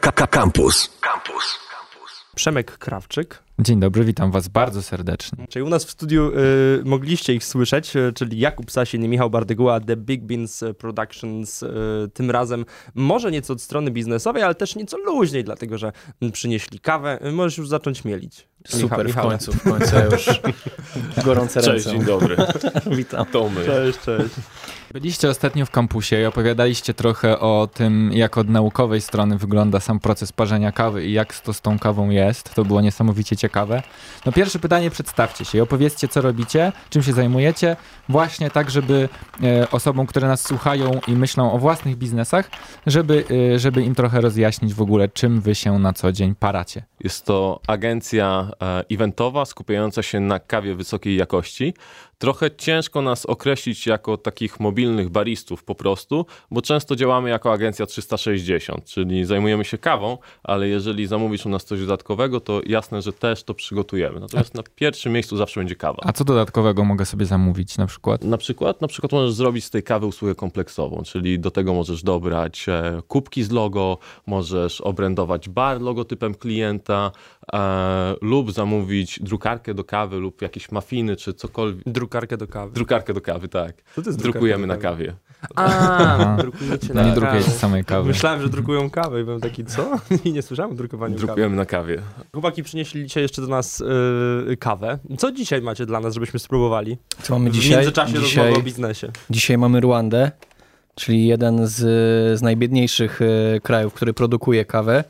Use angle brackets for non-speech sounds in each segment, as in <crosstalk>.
Campus. Campus. Przemek Krawczyk. Dzień dobry, witam was bardzo serdecznie. Czyli u nas w studiu y, mogliście ich słyszeć, y, czyli Jakub Sasin i Michał Bardyguła, The Big Beans Productions. Y, tym razem może nieco od strony biznesowej, ale też nieco luźniej, dlatego że przynieśli kawę. Y, możesz już zacząć mielić. Super, Michał, w końcu, w końcu już <laughs> gorące Cześć, ręce. dzień dobry. <laughs> Witam. To my. Cześć, cześć. Byliście ostatnio w kampusie i opowiadaliście trochę o tym, jak od naukowej strony wygląda sam proces parzenia kawy i jak to z tą kawą jest. To było niesamowicie ciekawe. No pierwsze pytanie, przedstawcie się i opowiedzcie, co robicie, czym się zajmujecie, właśnie tak, żeby e, osobom, które nas słuchają i myślą o własnych biznesach, żeby, e, żeby im trochę rozjaśnić w ogóle, czym wy się na co dzień paracie. Jest to agencja eventowa skupiająca się na kawie wysokiej jakości. Trochę ciężko nas określić jako takich mobilnych baristów po prostu, bo często działamy jako agencja 360, czyli zajmujemy się kawą, ale jeżeli zamówisz u nas coś dodatkowego, to jasne, że też to przygotujemy. Natomiast na pierwszym miejscu zawsze będzie kawa. A co dodatkowego mogę sobie zamówić na przykład? Na przykład, na przykład możesz zrobić z tej kawy usługę kompleksową, czyli do tego możesz dobrać e, kubki z logo, możesz obrędować bar logotypem klienta e, lub zamówić drukarkę do kawy lub jakieś mafiny czy cokolwiek. Drukarkę do kawy. Drukarkę do kawy, tak. Co to jest Drukujemy na kawie. A, drukujecie No na nie drukujecie samej kawy. Myślałem, że drukują kawę i byłem taki, co? <laughs> I nie słyszałem o drukowaniu kawy. Drukujemy na kawie. Chłopaki przynieśli dzisiaj jeszcze do nas y, kawę. Co dzisiaj macie dla nas, żebyśmy spróbowali? Co mamy W dzisiaj? międzyczasie Dzisiaj, rozmowy o biznesie. dzisiaj mamy Ruandę, czyli jeden z, z najbiedniejszych e, krajów, który produkuje kawę,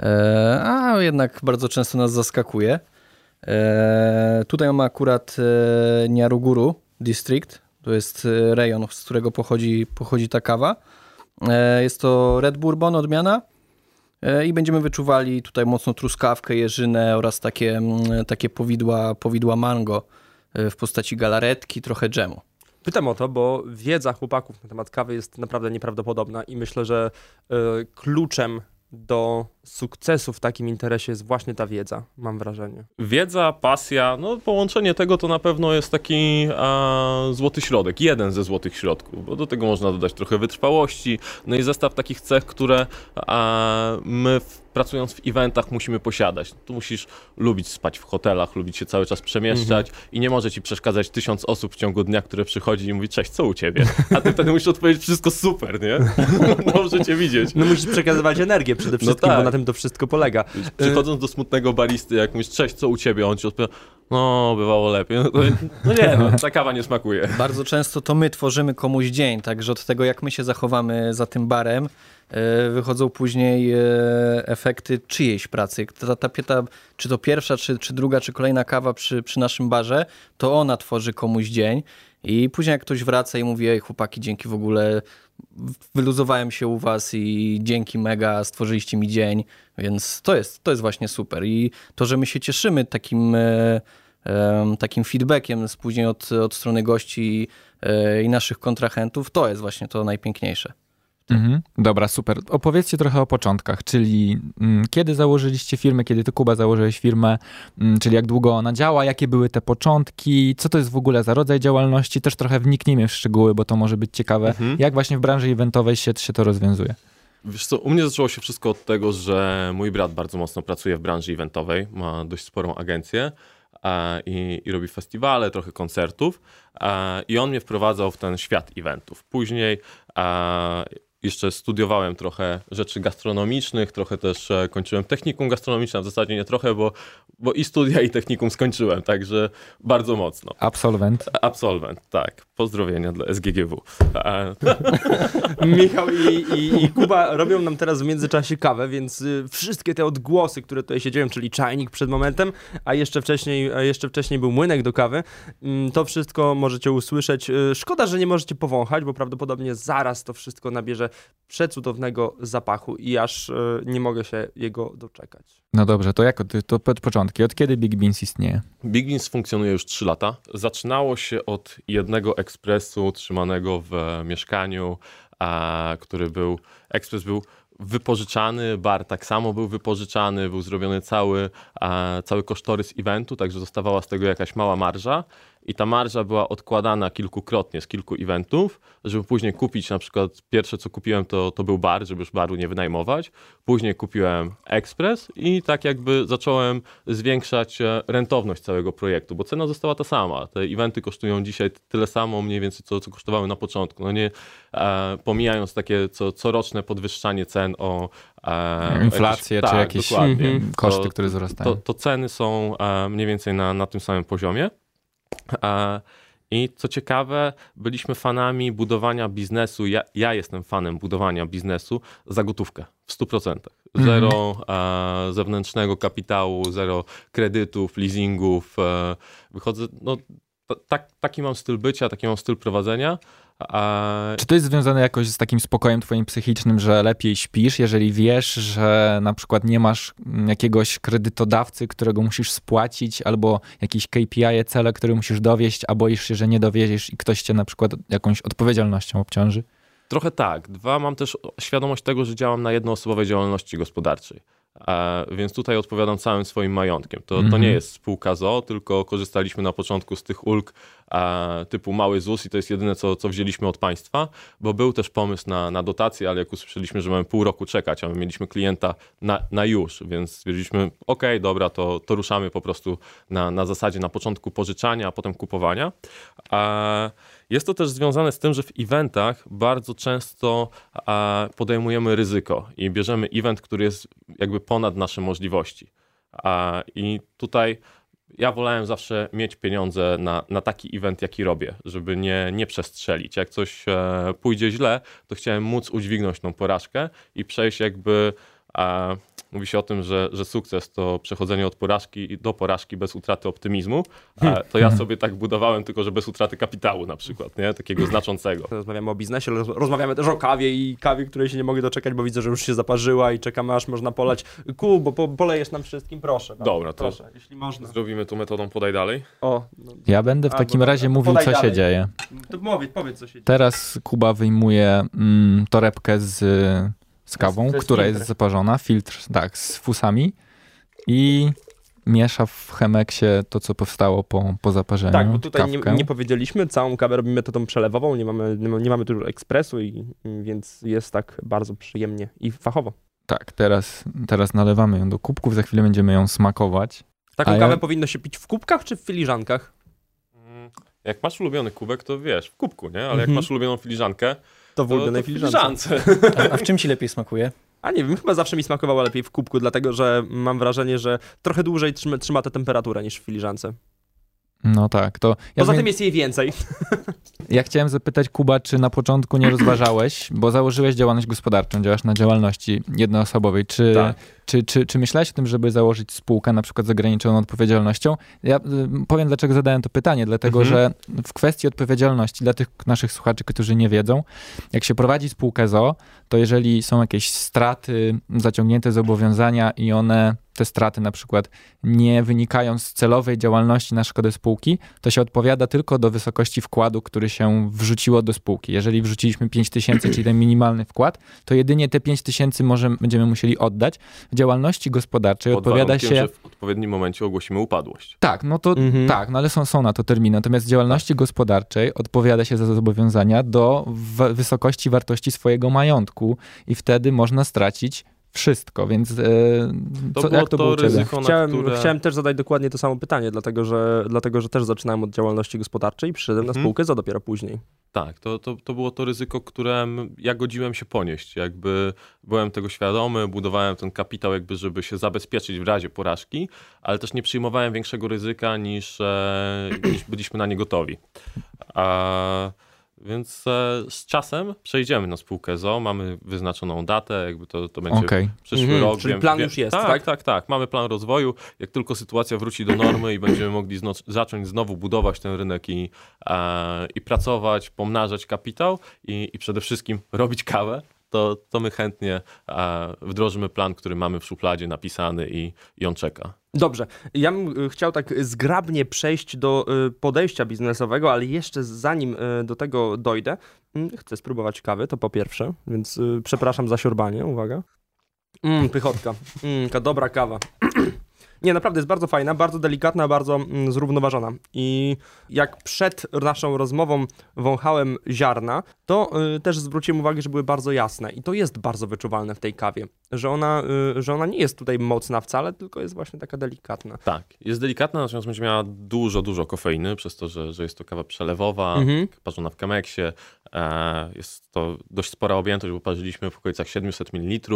e, a jednak bardzo często nas zaskakuje. E, tutaj mamy akurat e, Nyaruguru District, to jest e, rejon, z którego pochodzi, pochodzi ta kawa. Jest to Red Bourbon odmiana i będziemy wyczuwali tutaj mocno truskawkę, jeżynę oraz takie, takie powidła, powidła mango w postaci galaretki, trochę dżemu. Pytam o to, bo wiedza chłopaków na temat kawy jest naprawdę nieprawdopodobna i myślę, że kluczem do sukcesu w takim interesie jest właśnie ta wiedza, mam wrażenie. Wiedza, pasja, no połączenie tego to na pewno jest taki a, złoty środek, jeden ze złotych środków, bo do tego można dodać trochę wytrwałości, no i zestaw takich cech, które a, my w, pracując w eventach musimy posiadać. Tu musisz lubić spać w hotelach, lubić się cały czas przemieszczać i nie może ci przeszkadzać tysiąc osób w ciągu dnia, które przychodzi i mówi cześć, co u ciebie? A ty wtedy musisz odpowiedzieć wszystko super, nie? <laughs> Dobrze cię widzieć. No musisz przekazywać energię przede wszystkim, tak. bo na tym to wszystko polega. Przychodząc do smutnego baristy, jak mówisz, cześć, co u ciebie? On ci odpowiada, no, bywało lepiej. No, no nie, no, ta kawa nie smakuje. Bardzo często to my tworzymy komuś dzień, także od tego, jak my się zachowamy za tym barem, wychodzą później e, efekty czyjejś pracy. Ta, ta, czy to pierwsza, czy, czy druga, czy kolejna kawa przy, przy naszym barze, to ona tworzy komuś dzień. I później jak ktoś wraca i mówi, ej chłopaki, dzięki w ogóle, wyluzowałem się u was i dzięki mega, stworzyliście mi dzień, więc to jest, to jest właśnie super. I to, że my się cieszymy takim, e, takim feedbackiem później od, od strony gości e, i naszych kontrahentów, to jest właśnie to najpiękniejsze. Mhm. Dobra, super. Opowiedzcie trochę o początkach, czyli mm, kiedy założyliście firmę, kiedy ty Kuba założyłeś firmę, mm, czyli jak długo ona działa, jakie były te początki, co to jest w ogóle za rodzaj działalności, też trochę wniknijmy w szczegóły, bo to może być ciekawe, Mhm. jak właśnie w branży eventowej się, się to rozwiązuje. Wiesz co, u mnie zaczęło się wszystko od tego, że mój brat bardzo mocno pracuje w branży eventowej, ma dość sporą agencję e, i, i robi festiwale, trochę koncertów e, i on mnie wprowadzał w ten świat eventów. Później e, jeszcze studiowałem trochę rzeczy gastronomicznych, trochę też e, kończyłem technikum gastronomiczne, w zasadzie nie trochę, bo, bo i studia i technikum skończyłem, także bardzo mocno. Absolwent. Absolwent, tak. Pozdrowienia dla SGGW. <laughs> Michał i, i, i Kuba robią nam teraz w międzyczasie kawę, więc y, wszystkie te odgłosy, które tutaj się dzieją, czyli czajnik przed momentem, a jeszcze wcześniej, a jeszcze wcześniej był młynek do kawy, mm, to wszystko możecie usłyszeć. Y, Szkoda, że nie możecie powąchać, bo prawdopodobnie zaraz to wszystko nabierze przecudownego zapachu i aż y, nie mogę się jego doczekać. No dobrze, to jak od, to pod początki, od kiedy Big Beans istnieje? Big Beans funkcjonuje już 3 lata. Zaczynało się od jednego ekspresu trzymanego w mieszkaniu, a, który był, ekspres był wypożyczany, bar tak samo był wypożyczany, był zrobiony cały, a, cały kosztorys eventu, także zostawała z tego jakaś mała marża i ta marża była odkładana kilkukrotnie z kilku eventów, żeby później kupić na przykład, pierwsze co kupiłem to, to był bar, żeby już baru nie wynajmować, później kupiłem ekspres i tak jakby zacząłem zwiększać e, rentowność całego projektu, bo cena została ta sama. Te eventy kosztują dzisiaj tyle samo mniej więcej, co, co kosztowały na początku. No nie e, pomijając takie co, coroczne podwyższanie cen o e, Inflację jakieś, czy tak, jakieś dokładnie. mhm, koszty, To- które wzrastają. to, to ceny są e, mniej więcej na, na tym samym poziomie. I co ciekawe, byliśmy fanami budowania biznesu. Ja, ja jestem fanem budowania biznesu za gotówkę w 100%. Zero e, zewnętrznego kapitału, zero kredytów, leasingów. E, wychodzę, no, tak, taki mam styl bycia, taki mam styl prowadzenia. E, Czy to jest związane jakoś z takim spokojem twoim psychicznym, że lepiej śpisz, jeżeli wiesz, że na przykład nie masz jakiegoś kredytodawcy, którego musisz spłacić, albo jakieś KPI, cele, które musisz dowieść, a boisz się, że nie dowieziesz i ktoś cię na przykład jakąś odpowiedzialnością obciąży? Trochę tak. Dwa, mam też świadomość tego, że działam na jednoosobowej działalności gospodarczej. E, więc tutaj odpowiadam całym swoim majątkiem. To, to Mhm. nie jest spółka ZO, tylko korzystaliśmy na początku z tych ulg typu mały ZUS i to jest jedyne, co, co wzięliśmy od państwa, bo był też pomysł na, na dotację, ale jak usłyszeliśmy, że mamy pół roku czekać, a my mieliśmy klienta na, na już, więc stwierdziliśmy, ok, dobra, to, to ruszamy po prostu na, na zasadzie na początku pożyczania, a potem kupowania. E, jest to też związane z tym, że w eventach bardzo często e, podejmujemy ryzyko i bierzemy event, który jest jakby ponad nasze możliwości. E, I tutaj ja wolałem zawsze mieć pieniądze na, na taki event, jaki robię, żeby nie, nie przestrzelić. Jak coś e, pójdzie źle, to chciałem móc udźwignąć tą porażkę i przejść jakby. E, mówi się o tym, że, że sukces to przechodzenie od porażki do porażki bez utraty optymizmu. To ja sobie tak budowałem, tylko że bez utraty kapitału na przykład, nie? takiego znaczącego. Rozmawiamy o biznesie, roz- rozmawiamy też o kawie i kawie, której się nie mogę doczekać, bo widzę, że już się zaparzyła i czekamy aż można polać. Ku, bo po, polejesz nam wszystkim, proszę. bardzo, Dobra, to- proszę, jeśli można. Zrobimy tu metodą podaj dalej. O, no, Ja będę w takim dobra, razie to mówił, co się dalej. dzieje. to powiedz, powiedz co się dzieje. Teraz Kuba wyjmuje mm, torebkę z, z kawą, jest która filtr. jest zaparzona, filtr, tak, z fusami i miesza w Chemeksie to, co powstało po, po zaparzeniu. Tak, bo tutaj nie, nie powiedzieliśmy, całą kawę robimy metodą przelewową, nie mamy, nie mamy, nie mamy tu ekspresu, i, więc jest tak bardzo przyjemnie i fachowo. Tak, teraz, teraz nalewamy ją do kubków, za chwilę będziemy ją smakować. Taką A ja- kawę powinno się pić w kubkach czy w filiżankach? Mm, Jak masz ulubiony kubek, to wiesz, w kubku, nie? Ale jak Mhm. masz ulubioną filiżankę, To w w filiżance. a w czym ci lepiej smakuje? A nie wiem, chyba zawsze mi smakowało lepiej w kubku, dlatego że mam wrażenie, że trochę dłużej trzyma, trzyma tę temperaturę niż w filiżance. No tak, to ja, Poza tym jest jej więcej. <laughs> ja chciałem zapytać Kuba, czy na początku nie rozważałeś, bo założyłeś działalność gospodarczą, działasz na działalności jednoosobowej, czy, Tak. czy, czy, czy myślałeś o tym, żeby założyć spółkę na przykład z ograniczoną odpowiedzialnością? Ja y, powiem, dlaczego zadałem to pytanie, dlatego Mhm. że w kwestii odpowiedzialności dla tych naszych słuchaczy, którzy nie wiedzą, jak się prowadzi spółkę ZO, to jeżeli są jakieś straty, zaciągnięte zobowiązania i one, te straty na przykład nie wynikają z celowej działalności na szkodę spółki, to się odpowiada tylko do wysokości wkładu, który się wrzuciło do spółki. Jeżeli wrzuciliśmy 5 tysięcy, czyli ten minimalny wkład, to jedynie te 5 tysięcy będziemy musieli oddać. W działalności gospodarczej Pod odpowiada warunkiem, się... że w odpowiednim momencie ogłosimy upadłość. Tak, no to Mhm. tak, no ale są, są na to terminy. Natomiast w działalności gospodarczej odpowiada się za zobowiązania do w- wysokości wartości swojego majątku i wtedy można stracić wszystko, więc e, To co, było jak to, to było ryzyko, na Chciałem, które... chciałem też zadać dokładnie to samo pytanie, dlatego że, dlatego że też zaczynałem od działalności gospodarczej i przyszedłem na Mhm. spółkę za dopiero później. Tak, to, to, to było to ryzyko, które m- ja godziłem się ponieść. Jakby byłem tego świadomy, budowałem ten kapitał, jakby, żeby się zabezpieczyć w razie porażki, ale też nie przyjmowałem większego ryzyka niż, e, niż byliśmy na nie gotowi. A, więc e, z czasem przejdziemy na spółkę ZO, mamy wyznaczoną datę, jakby to, to będzie Okej. przyszły Mhm, rok. czyli plan już jest, tak? tak? Tak, tak, Mamy plan rozwoju. Jak tylko sytuacja wróci do normy i będziemy mogli zno, zacząć znowu budować ten rynek i, e, i pracować, pomnażać kapitał i, i przede wszystkim robić kawę, to, to my chętnie wdrożymy plan, który mamy w szufladzie napisany i, i on czeka. Dobrze, ja bym y, chciał tak zgrabnie przejść do y, podejścia biznesowego, ale jeszcze zanim y, do tego dojdę, mm, chcę spróbować kawy, to po pierwsze, więc przepraszam za siorbanie, uwaga. Mmm, pychotka, mm, dobra kawa. <clears throat> Nie, naprawdę jest bardzo fajna, bardzo delikatna, bardzo mm, zrównoważona. I jak przed naszą rozmową wąchałem ziarna, to y, też zwróciłem uwagę, że były bardzo jasne. I to jest bardzo wyczuwalne w tej kawie, że ona, y, że ona nie jest tutaj mocna wcale, tylko jest właśnie taka delikatna. Tak, jest delikatna, natomiast będzie miała dużo, dużo kofeiny, przez to, że, że jest to kawa przelewowa, Mhm. parzona w Chemexie. E, jest to dość spora objętość, bo parzyliśmy w okolicach 700 ml.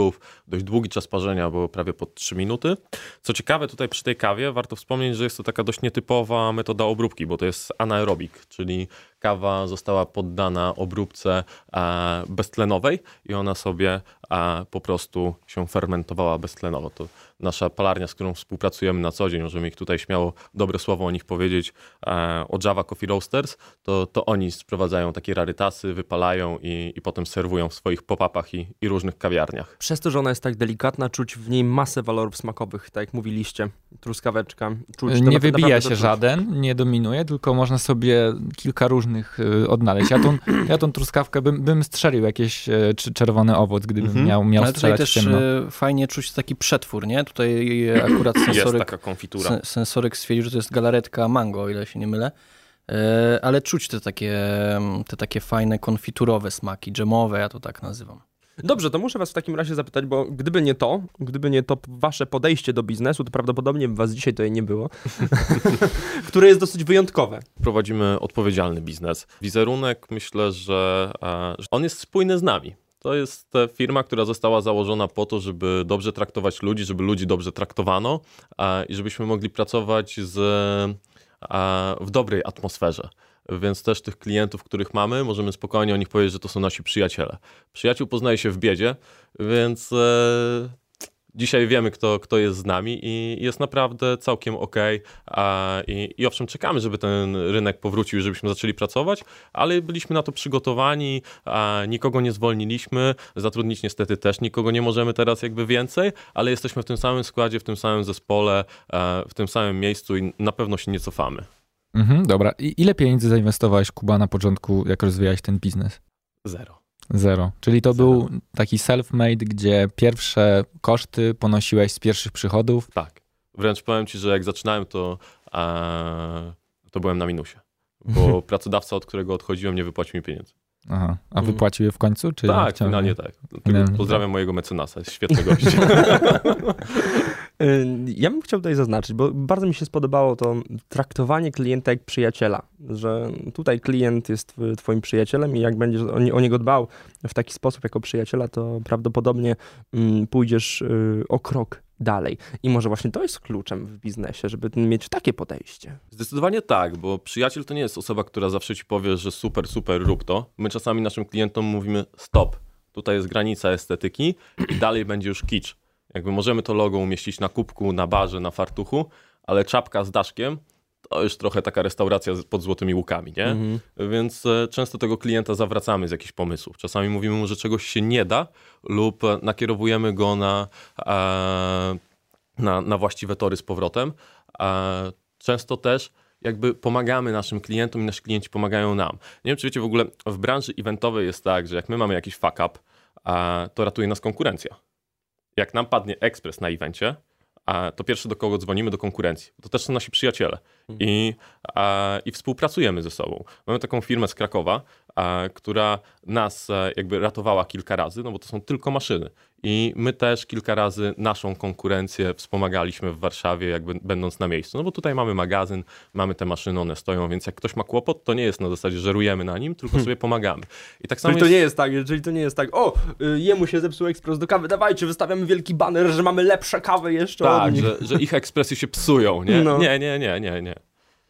Dość długi czas parzenia, było prawie pod 3 minuty. Co ciekawe, tutaj przy tej kawie warto wspomnieć, że jest to taka dość nietypowa metoda obróbki, bo to jest anaerobik, czyli kawa została poddana obróbce e, beztlenowej i ona sobie e, po prostu się fermentowała beztlenowo. To nasza palarnia, z którą współpracujemy na co dzień, możemy ich tutaj śmiało dobre słowo o nich powiedzieć, e, o Java Coffee Roasters, to, to oni sprowadzają takie rarytasy, wypalają i, i potem serwują w swoich pop-upach i, i różnych kawiarniach. Przez to, że ona jest tak delikatna, czuć w niej masę walorów smakowych, tak jak mówiliście. Truskaweczka. Czuć, to Nie wybija się żaden, nie dominuje, tylko można sobie kilka różnych y, odnaleźć. Ja tą, <clears throat> ja tą truskawkę bym, bym strzelił jakieś y, czy czerwony owoc, gdybym Mhm. miał, miał Ale tutaj strzelać też ciemno. e, fajnie czuć taki przetwór, nie? Tutaj e, akurat Jest sensoryk, taka konfitura. sen, sensoryk stwierdził, że to jest galaretka mango, o ile się nie mylę. E, Ale czuć te takie, te takie fajne konfiturowe smaki, dżemowe, ja to tak nazywam. Dobrze, to muszę was w takim razie zapytać, bo gdyby nie to, gdyby nie to wasze podejście do biznesu, to prawdopodobnie by was dzisiaj tutaj nie było, <laughs> które jest dosyć wyjątkowe. prowadzimy odpowiedzialny biznes. Wizerunek myślę, że, e, że on jest spójny z nami. To jest e, firma, która została założona po to, żeby dobrze traktować ludzi, żeby ludzi dobrze traktowano i żebyśmy mogli pracować z, w dobrej atmosferze. Więc też tych klientów, których mamy, możemy spokojnie o nich powiedzieć, że to są nasi przyjaciele. Przyjaciół poznaje się w biedzie, więc e, dzisiaj wiemy, kto, kto jest z nami i jest naprawdę całkiem ok. I, I owszem, czekamy, żeby ten rynek powrócił, żebyśmy zaczęli pracować, ale byliśmy na to przygotowani, nikogo nie zwolniliśmy, zatrudnić niestety też nikogo nie możemy teraz jakby więcej, ale jesteśmy w tym samym składzie, w tym samym zespole, w tym samym miejscu i na pewno się nie cofamy. Mhm, dobra. I ile pieniędzy zainwestowałeś, Kuba, na początku, jak rozwijałeś ten biznes? Zero. Zero. Czyli to Zero. był taki self-made, gdzie pierwsze koszty ponosiłeś z pierwszych przychodów. Tak. Wręcz powiem ci, że jak zaczynałem, to, e, to byłem na minusie. Bo <laughs> pracodawca, od którego odchodziłem, nie wypłacił mi pieniędzy. Aha. A Mhm. wypłacił je w końcu? Czy tak, finalnie nie? tak. Pozdrawiam mojego mecenasa, jest świetny <laughs> gość. <laughs> Y, Ja bym chciał tutaj zaznaczyć, bo bardzo mi się spodobało to traktowanie klienta jak przyjaciela, że tutaj klient jest twoim przyjacielem i jak będziesz o niego dbał w taki sposób jako przyjaciela, to prawdopodobnie mm, pójdziesz y, o krok dalej. I może właśnie to jest kluczem w biznesie, żeby mieć takie podejście. Zdecydowanie tak, bo przyjaciel to nie jest osoba, która zawsze ci powie, że super, super, rób to. My czasami naszym klientom mówimy stop, tutaj jest granica estetyki i dalej będzie już kicz. Jakby możemy to logo umieścić na kubku, na barze, na fartuchu, ale czapka z daszkiem to już trochę taka restauracja pod złotymi łukami, nie? Mhm. Więc e, często tego klienta zawracamy z jakichś pomysłów. Czasami mówimy mu, że czegoś się nie da lub e, nakierowujemy go na, e, na, na właściwe tory z powrotem. Często też jakby pomagamy naszym klientom i nasi klienci pomagają nam. Nie wiem, czy wiecie, w ogóle w branży eventowej jest tak, że jak my mamy jakiś fuck up, to ratuje nas konkurencja. Jak nam padnie ekspres na evencie, to pierwsze do kogo dzwonimy, do konkurencji. To też są nasi przyjaciele i, a, i współpracujemy ze sobą. Mamy taką firmę z Krakowa, która nas e, jakby ratowała kilka razy, no bo to są tylko maszyny. I my też kilka razy naszą konkurencję wspomagaliśmy w Warszawie, jakby będąc na miejscu. No bo tutaj mamy magazyn, mamy te maszyny, one stoją, więc jak ktoś ma kłopot, to nie jest na zasadzie, że rujemy na nim, tylko sobie pomagamy. I tak samo Czyli to jest... nie jest tak, czyli to nie jest tak, o, y, jemu się zepsuł ekspres do kawy, dawajcie, wystawiamy wielki baner, że mamy lepsze kawy jeszcze od Tak, nich. że, że ich ekspresje się psują, nie? No. Nie, nie, nie, nie, nie.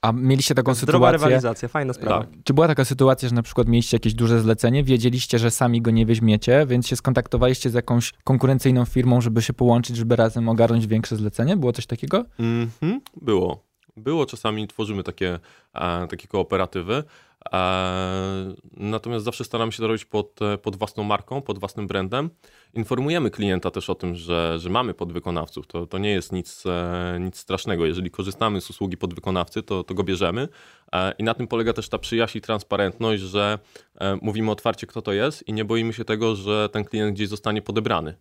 A mieliście taką Zdrowa sytuację? rywalizacja, fajna sprawa. Tak. Czy była taka sytuacja, że na przykład mieliście jakieś duże zlecenie, wiedzieliście, że sami go nie weźmiecie, więc się skontaktowaliście z jakąś konkurencyjną firmą, żeby się połączyć, żeby razem ogarnąć większe zlecenie? Było coś takiego? Mhm, było. Było, czasami tworzymy takie, e, takie kooperatywy. E, natomiast zawsze staramy się to robić pod, e, pod własną marką, pod własnym brandem. Informujemy klienta też o tym, że, że mamy podwykonawców. To, to nie jest nic, e, nic strasznego. Jeżeli korzystamy z usługi podwykonawcy, to, to go bierzemy. I na tym polega też ta przyjaźń i transparentność, że mówimy otwarcie, kto to jest i nie boimy się tego, że ten klient gdzieś zostanie podebrany.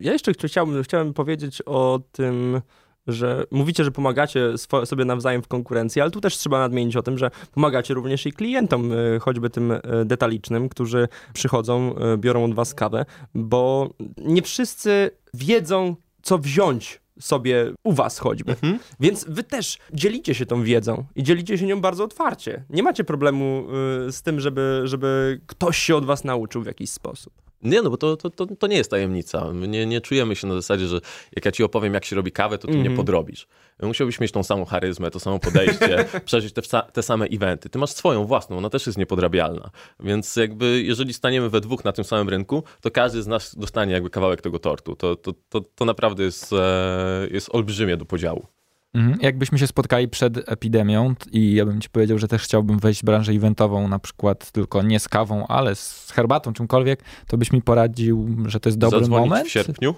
Ja jeszcze chci- chciałbym, chciałem powiedzieć o tym, że mówicie, że pomagacie sobie nawzajem w konkurencji, ale tu też trzeba nadmienić o tym, że pomagacie również i klientom, y, choćby tym y, detalicznym, którzy przychodzą, y, biorą od was kawę, bo nie wszyscy wiedzą, co wziąć sobie u was choćby. Mhm. Więc wy też dzielicie się tą wiedzą i dzielicie się nią bardzo otwarcie. Nie macie problemu z tym, żeby, żeby ktoś się od was nauczył w jakiś sposób. Nie, no bo to, to, to, to nie jest tajemnica. My nie, nie czujemy się na zasadzie, że jak ja ci opowiem, jak się robi kawę, to ty Mhm. mnie podrobisz. Musiałbyś mieć tą samą charyzmę, to samo podejście, <laughs> przeżyć te, te same eventy. Ty masz swoją własną, ona też jest niepodrabialna. Więc jakby jeżeli staniemy we dwóch na tym samym rynku, to każdy z nas dostanie jakby kawałek tego tortu. To, to, to, to naprawdę jest, e, jest olbrzymie do podziału. Mhm. Jakbyśmy się spotkali przed epidemią i ja bym ci powiedział, że też chciałbym wejść w branżę eventową, na przykład tylko nie z kawą, ale z herbatą, czymkolwiek, to byś mi poradził, że to jest dobry Zadzwonić moment? w sierpniu,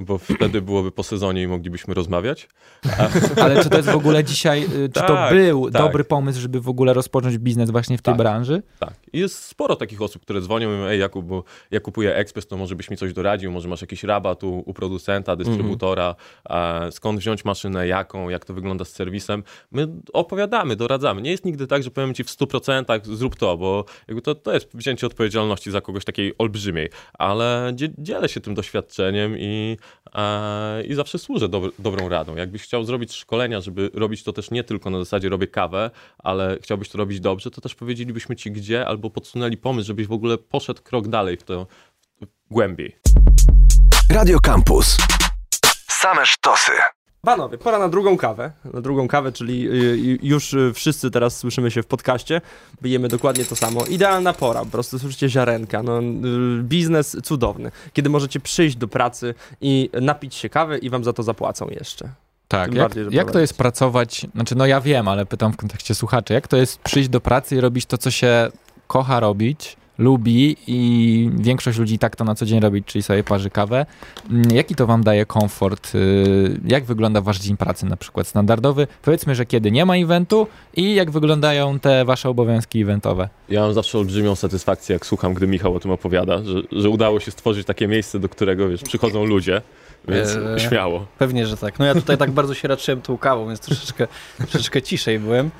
bo wtedy byłoby po sezonie i moglibyśmy rozmawiać. <laughs> Ale czy to jest w ogóle dzisiaj, y, czy to Tak, był tak. dobry pomysł, żeby w ogóle rozpocząć biznes właśnie w tej Tak. branży? Tak. I jest sporo takich osób, które dzwonią i mówią, ej Jakub, bo ja kupuję ekspres, to może byś mi coś doradził, może masz jakiś rabat u, u producenta, dystrybutora, e, skąd wziąć maszynę, jaką, jak to wygląda z serwisem. My opowiadamy, doradzamy. Nie jest nigdy tak, że powiem ci w 100% zrób to, bo to, to jest wzięcie odpowiedzialności za kogoś takiej olbrzymiej, ale dzie, dzielę się tym doświadczeniem i, i zawsze służę dob dobrą radą. Jakbyś chciał zrobić szkolenia, żeby robić to też nie tylko na zasadzie robię kawę, ale chciałbyś to robić dobrze, to też powiedzielibyśmy ci gdzie, albo podsunęli pomysł, żebyś w ogóle poszedł krok dalej w to głębiej. Radio Campus. Same sztosy. Panowie, pora na drugą kawę. Na drugą kawę, czyli y, y, już y, wszyscy teraz słyszymy się w podcaście. Bijemy dokładnie to samo. Idealna pora, po prostu słyszycie ziarenka. No, biznes cudowny. Kiedy możecie przyjść do pracy i napić się kawy i wam za to zapłacą jeszcze. Tak, jak, bardziej, jak to jest pracować, znaczy no ja wiem, ale pytam w kontekście słuchaczy, jak to jest przyjść do pracy i robić to, co się kocha robić, lubi i większość ludzi tak to na co dzień robi, czyli sobie parzy kawę. Mm, Jaki to wam daje komfort? Y, Jak wygląda wasz dzień pracy na przykład standardowy? Powiedzmy, że kiedy nie ma eventu i jak wyglądają te wasze obowiązki eventowe? Ja mam zawsze olbrzymią satysfakcję, jak słucham, gdy Michał o tym opowiada, że, że udało się stworzyć takie miejsce, do którego wiesz, przychodzą ludzie, więc Eee. śmiało. Pewnie, że tak. No ja tutaj tak bardzo się raczyłem tą kawą, więc troszeczkę, troszeczkę ciszej byłem.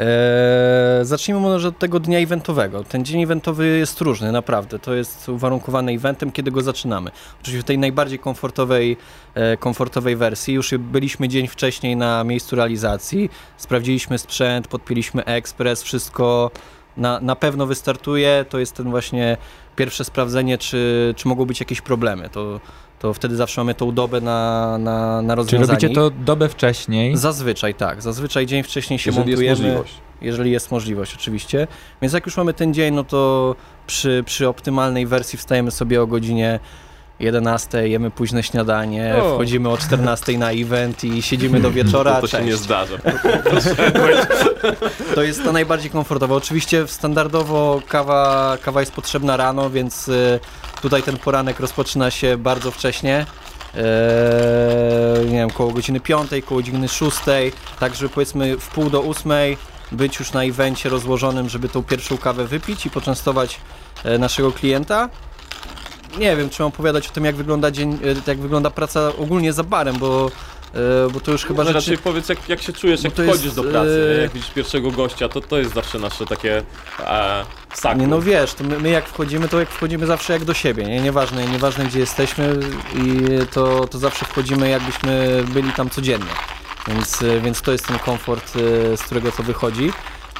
Eee, zacznijmy może od tego dnia eventowego. Ten dzień eventowy jest różny, naprawdę. To jest uwarunkowany eventem, kiedy go zaczynamy. Oczywiście w tej najbardziej komfortowej, e, komfortowej wersji. Już byliśmy dzień wcześniej na miejscu realizacji, sprawdziliśmy sprzęt, podpięliśmy ekspres, wszystko na, na pewno wystartuje. To jest ten właśnie pierwsze sprawdzenie, czy, czy mogą być jakieś problemy. To, to wtedy zawsze mamy tą dobę na, na, na Czy rozwiązanie. robicie to dobę wcześniej? Zazwyczaj tak, zazwyczaj dzień wcześniej się Jeżeli jest montujemy, możliwość. jeżeli jest możliwość oczywiście. Więc jak już mamy ten dzień, no to przy, przy optymalnej wersji wstajemy sobie o godzinie 11, jemy późne śniadanie, O. wchodzimy o 14 na event i siedzimy do wieczora. To, to się Cześć. nie zdarza. <laughs> To jest to najbardziej komfortowe. Oczywiście standardowo kawa, kawa jest potrzebna rano, więc y, tutaj ten poranek rozpoczyna się bardzo wcześnie. Eee, nie wiem, koło godziny 5, koło godziny 6, tak żeby powiedzmy w pół do 8 być już na evencie rozłożonym, żeby tą pierwszą kawę wypić i poczęstować e, naszego klienta. Nie wiem, czy mam opowiadać o tym, jak wygląda dzień, e, jak wygląda praca ogólnie za barem, bo, e, bo to już chyba rzeczy... raczej powiedz, jak, jak się czujesz, jak wchodzisz jest, do pracy, e, jak widzisz pierwszego gościa, to to jest zawsze nasze takie e, sakrum. Nie, no wiesz, to my, my jak wchodzimy, to jak wchodzimy zawsze jak do siebie, nie? Nieważne, nieważne gdzie jesteśmy i to, to zawsze wchodzimy jakbyśmy byli tam codziennie. Więc, y, więc to jest ten komfort, z którego to wychodzi.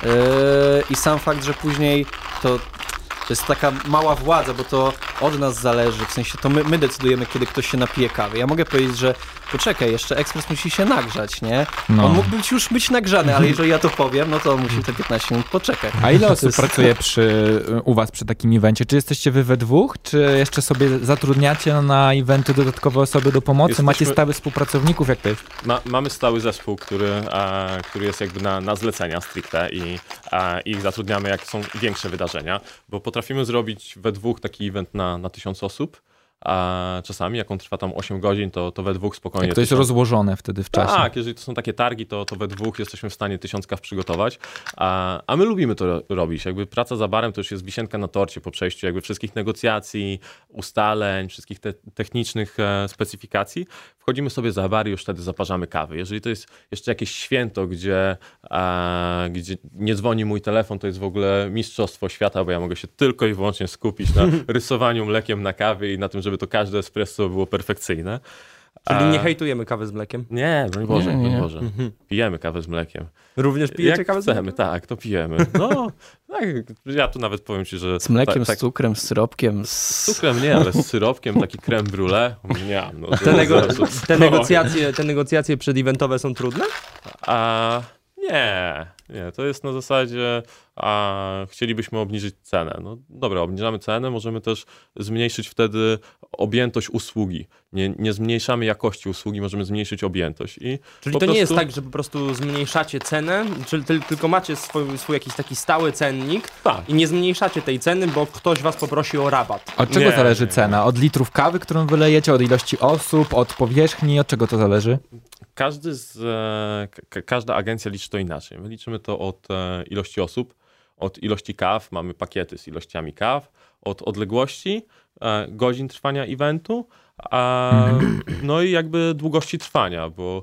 Yy, I sam fakt, że później to, to jest taka mała władza, bo to od nas zależy, w sensie to my, my decydujemy, kiedy ktoś się napije kawy. Ja mogę powiedzieć, że poczekaj, jeszcze ekspres musi się nagrzać, nie? No. On mógł być już być nagrzany, ale jeżeli ja to powiem, no to musi te 15 minut poczekać. A ile osób jest- pracuje przy, u was przy takim evencie? Czy jesteście wy we dwóch, czy jeszcze sobie zatrudniacie na eventy dodatkowe osoby do pomocy? Jesteśmy- Macie stałych współpracowników? Jak to jest? Ma, mamy stały zespół, który, e, który jest jakby na, na zlecenia stricte i e, ich zatrudniamy jak są większe wydarzenia, bo potrafimy zrobić we dwóch taki event na, na tysiąc osób, a czasami, jak on trwa tam 8 godzin, to, to we dwóch spokojnie. Jak to jest tysiąc- rozłożone wtedy w czasie. tak, jeżeli to są takie targi, to, to we dwóch jesteśmy w stanie tysiąc kaw przygotować, a, a my lubimy to ro- robić. Jakby praca za barem to już jest wisienka na torcie po przejściu jakby wszystkich negocjacji, ustaleń, wszystkich te, technicznych e, specyfikacji. Wchodzimy sobie za bar i już wtedy zaparzamy kawy. Jeżeli to jest jeszcze jakieś święto, gdzie, gdzie nie dzwoni mój telefon, to jest w ogóle mistrzostwo świata, bo ja mogę się tylko i wyłącznie skupić na <laughs> rysowaniu mlekiem na kawie i na tym, żeby to każde espresso było perfekcyjne. Czyli nie hejtujemy kawy z mlekiem. nie, broń Boże, Nie, nie. Boże. Pijemy kawę z mlekiem. Również pijecie Jak kawę z chcemy, mlekiem? tak, to pijemy. <laughs> No, tak, ja tu nawet powiem ci, że... Z mlekiem, tak, tak, z cukrem, z syropkiem, z z... cukrem nie, ale z syropkiem, taki creme brulee. Nie, no, Te, nego te, negocjacje, te negocjacje przedeventowe są trudne? A, nie, nie, to jest na zasadzie, a, chcielibyśmy obniżyć cenę. No dobra, obniżamy cenę, możemy też zmniejszyć wtedy objętość usługi. Nie, nie zmniejszamy jakości usługi, możemy zmniejszyć objętość. I Czyli to nie jest prostu- tak, że po prostu zmniejszacie cenę, czyli tyl- tylko macie swój, swój jakiś taki stały cennik Tak. i nie zmniejszacie tej ceny, bo ktoś was poprosi o rabat. Od czego Nie, zależy nie. cena? Od litrów kawy, którą wylejecie, od ilości osób, od powierzchni, od czego to zależy? Każdy z, e, ka- każda agencja liczy to inaczej. My liczymy to od e, ilości osób, od ilości kaw, mamy pakiety z ilościami kaw, od odległości, e, godzin trwania eventu, a, no i jakby długości trwania, bo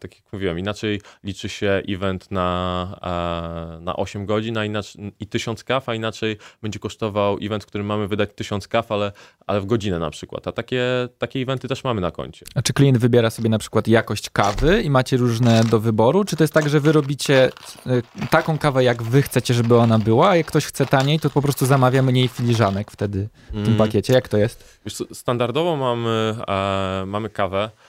tak jak mówiłem, inaczej liczy się event na, a, na 8 godzin a inaczej, i 1000 kaw, a inaczej będzie kosztował event, w którym mamy wydać 1000 kaw, ale, ale w godzinę na przykład. A takie, takie eventy też mamy na koncie. A czy klient wybiera sobie na przykład jakość kawy i macie różne do wyboru? Czy to jest tak, że wy robicie y, taką kawę, jak wy chcecie, żeby ona była, a jak ktoś chce taniej, to po prostu zamawia mniej filiżanek wtedy w tym Mm. pakiecie? Jak to jest? Wiesz, standardowo mamy, e, mamy kawę e,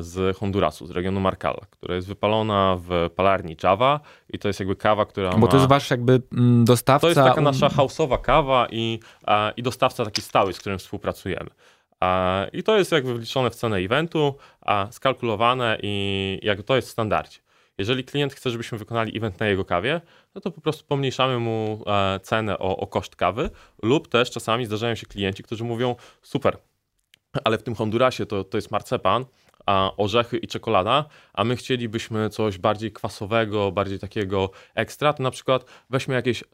z Hondurasu, z regionu Marcala, która jest wypalona w palarni Java i to jest jakby kawa, która Bo ma... to jest wasz jakby mm, dostawca. To jest taka nasza houseowa kawa i, i dostawca taki stały, z którym współpracujemy. I to jest jakby wliczone w cenę eventu, skalkulowane i jak to jest w standardzie. Jeżeli klient chce, żebyśmy wykonali event na jego kawie, no to po prostu pomniejszamy mu e, cenę o, o koszt kawy lub też czasami zdarzają się klienci, którzy mówią super, ale w tym Hondurasie to, to jest marcepan, a orzechy i czekolada, a my chcielibyśmy coś bardziej kwasowego, bardziej takiego ekstra, to na przykład weźmy jakieś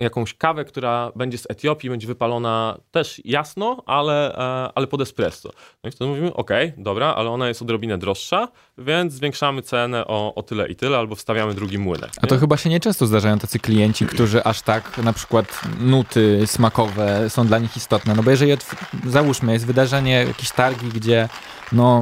jakąś kawę, która będzie z Etiopii, będzie wypalona też jasno, ale, e, ale pod espresso. No i wtedy mówimy, ok, dobra, ale ona jest odrobinę droższa, więc zwiększamy cenę o, o tyle i tyle, albo wstawiamy drugi młynek. A to chyba się nieczęsto zdarzają tacy klienci, którzy aż tak na przykład nuty smakowe są dla nich istotne. No bo jeżeli załóżmy, jest wydarzenie, jakieś targi, gdzie no,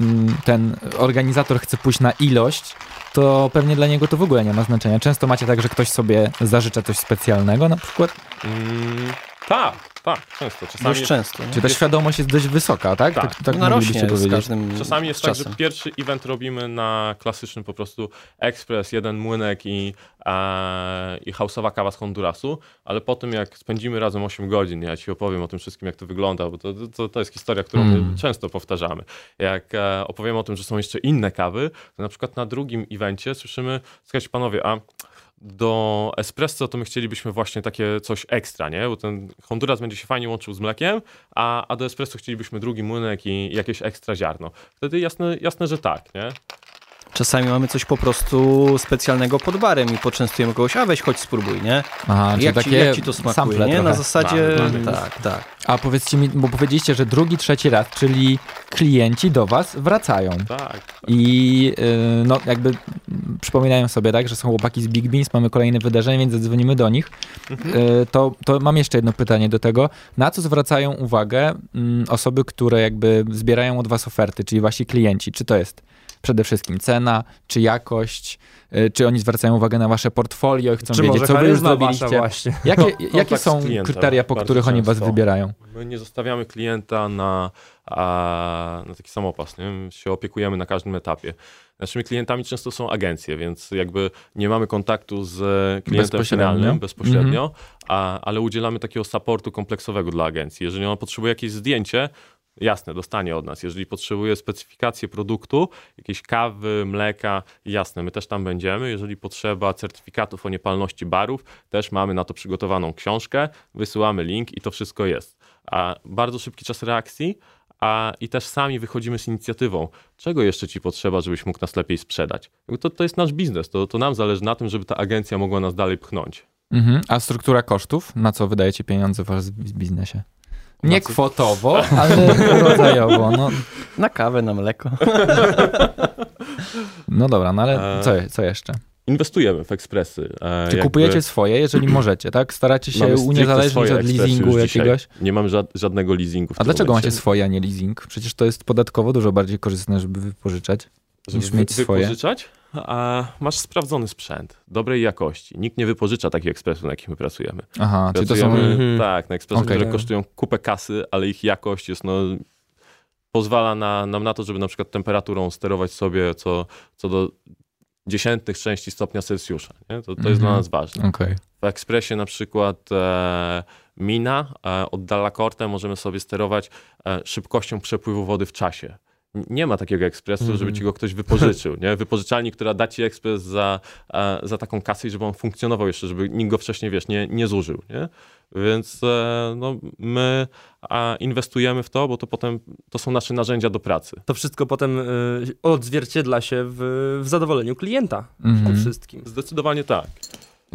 mm, ten organizator chce pójść na ilość, to pewnie dla niego to w ogóle nie ma znaczenia. Często macie tak, że ktoś sobie zażycza coś specjalnego na przykład. Mm, tak, tak, często. Czasami Dość jest, często. Nie? Czy ta świadomość jest dość wysoka, tak? Tak. tak no moglibyście rośnie z powiedzieć. każdym Czasami jest z tak, że pierwszy event robimy na klasycznym po prostu ekspres, jeden młynek i, e, i hausowa kawa z Hondurasu, ale po tym jak spędzimy razem 8 godzin, ja ci opowiem o tym wszystkim, jak to wygląda, bo to, to, to jest historia, którą Mm. my często powtarzamy. Jak e, opowiem o tym, że są jeszcze inne kawy, to na przykład na drugim evencie słyszymy, słuchajcie panowie, a do espresso to my chcielibyśmy właśnie takie coś ekstra, nie? Bo ten Honduras będzie się fajnie łączył z mlekiem, a, a do espresso chcielibyśmy drugi młynek i jakieś ekstra ziarno. Wtedy jasne, jasne że tak, nie? Czasami mamy coś po prostu specjalnego pod barem i poczęstujemy kogoś, a weź chodź spróbuj, nie? Aha, Jak ci, takie jak ci to smakuje, nie? trochę. Na zasadzie, Mamy, mamy. tak, tak. A powiedzcie mi, bo powiedzieliście, że drugi, trzeci raz, czyli klienci do was wracają. Tak. I yy, no jakby przypominają sobie, tak, że są chłopaki z Big Beans, mamy kolejne wydarzenie, więc zadzwonimy do nich. Yy, to, to mam jeszcze jedno pytanie do tego. Na co zwracają uwagę mm, osoby, które jakby zbierają od was oferty, czyli wasi klienci? Czy to jest przede wszystkim cena, czy jakość, yy, czy oni zwracają uwagę na wasze portfolio i chcą Czy wiedzieć, co wy już zrobiliście? właśnie? <laughs> Jakie, <laughs> jakie są klientem kryteria, po których oni was często. wybierają? My nie zostawiamy klienta na, a, na taki samopas, nie? My się opiekujemy na każdym etapie. Naszymi klientami często są agencje, więc jakby nie mamy kontaktu z klientem Bezpośrednio. finalnym bezpośrednio, a, ale udzielamy takiego supportu kompleksowego dla agencji. Jeżeli ona potrzebuje jakieś zdjęcie, jasne, dostanie od nas. Jeżeli potrzebuje specyfikację produktu, jakieś kawy, mleka, jasne, my też tam będziemy. Jeżeli potrzeba certyfikatów o niepalności barów, też mamy na to przygotowaną książkę, wysyłamy link i to wszystko jest. a bardzo szybki czas reakcji, a i też sami wychodzimy z inicjatywą, czego jeszcze ci potrzeba, żebyś mógł nas lepiej sprzedać. To, to jest nasz biznes, to, to nam zależy na tym, żeby ta agencja mogła nas dalej pchnąć. Mhm. A struktura kosztów? Na co wydajecie pieniądze w biznesie? Nie kwotowo, <laughs> ale rodzajowo. No, <laughs> Na kawę, na mleko. <laughs> no dobra, no ale E, co, co jeszcze? Inwestujemy w ekspresy. e, Czy jakby kupujecie swoje, jeżeli <clears throat> możecie, tak? Staracie się uniezależnić od leasingu jakiegoś? Nie mamy żad, żadnego leasingu. w A tym dlaczego momencie. macie swoje, a nie leasing? Przecież to jest podatkowo dużo bardziej korzystne, żeby wypożyczać. Żeby niż mieć wy- swoje? wypożyczać? A masz sprawdzony sprzęt, dobrej jakości. Nikt nie wypożycza takich ekspresów, na jakich my pracujemy. Aha, czyli to są... Pracujemy, Mhm. tak, na ekspresach, Okej. które kosztują kupę kasy, ale ich jakość jest, no, pozwala na, nam na to, żeby na przykład temperaturą sterować sobie co, co do dziesiętnych części stopnia Celsjusza. Nie? To, to jest dla Mhm. nas ważne. Okej. W ekspresie na przykład e, Mina e, od Dallacorte możemy sobie sterować e, szybkością przepływu wody w czasie. Nie ma takiego ekspresu, Mhm. żeby ci go ktoś wypożyczył. Nie? Wypożyczalni, która da ci ekspres za, e, za taką kasę i żeby on funkcjonował jeszcze, żeby nikt go wcześniej, wiesz, nie, nie zużył. Nie? Więc e, no, my a, inwestujemy w to, bo to potem to są nasze narzędzia do pracy. To wszystko potem y, odzwierciedla się w, w zadowoleniu klienta przede Mhm. wszystkim. Zdecydowanie tak.